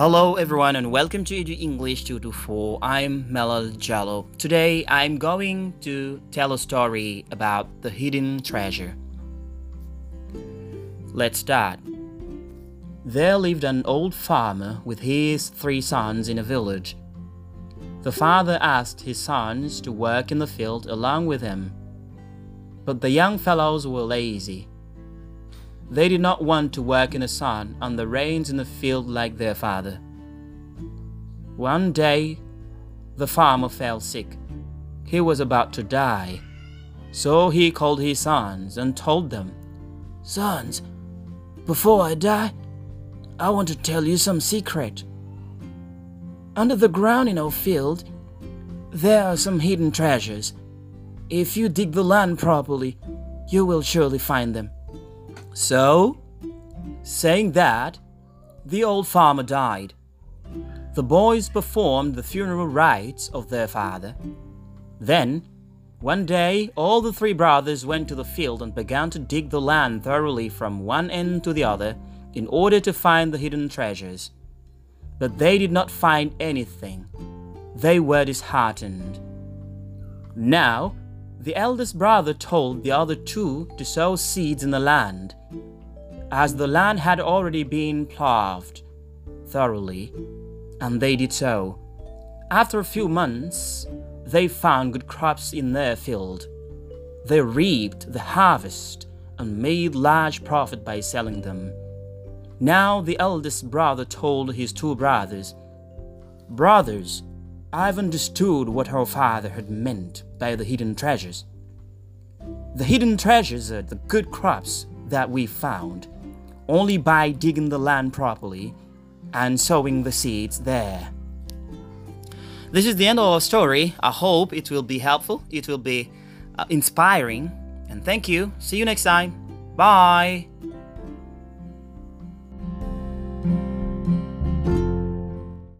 Hello everyone and welcome to Edu English 224. I'm Melal Jallo. Today I'm going to tell a story about the hidden treasure. Let's start. There lived an old farmer with his three sons in a village. The father asked his sons to work in the field along with him. But the young fellows were lazy. They did not want to work in the sun on the rains in the field like their father. One day, the farmer fell sick. He was about to die. So he called his sons and told them, Sons, before I die, I want to tell you some secret. Under the ground in our field, there are some hidden treasures. If you dig the land properly, you will surely find them. So, saying that, the old farmer died. The boys performed the funeral rites of their father. Then, one day, all the three brothers went to the field and began to dig the land thoroughly from one end to the other in order to find the hidden treasures. But they did not find anything. They were disheartened. Now, the eldest brother told the other two to sow seeds in the land. As the land had already been plowed thoroughly, and they did so. After a few months, they found good crops in their field. They reaped the harvest and made large profit by selling them. Now the eldest brother told his two brothers, Brothers, I've understood what her father had meant by the hidden treasures. The hidden treasures are the good crops that we found only by digging the land properly and sowing the seeds there. This is the end of our story. I hope it will be helpful, it will be uh, inspiring, and thank you. See you next time. Bye.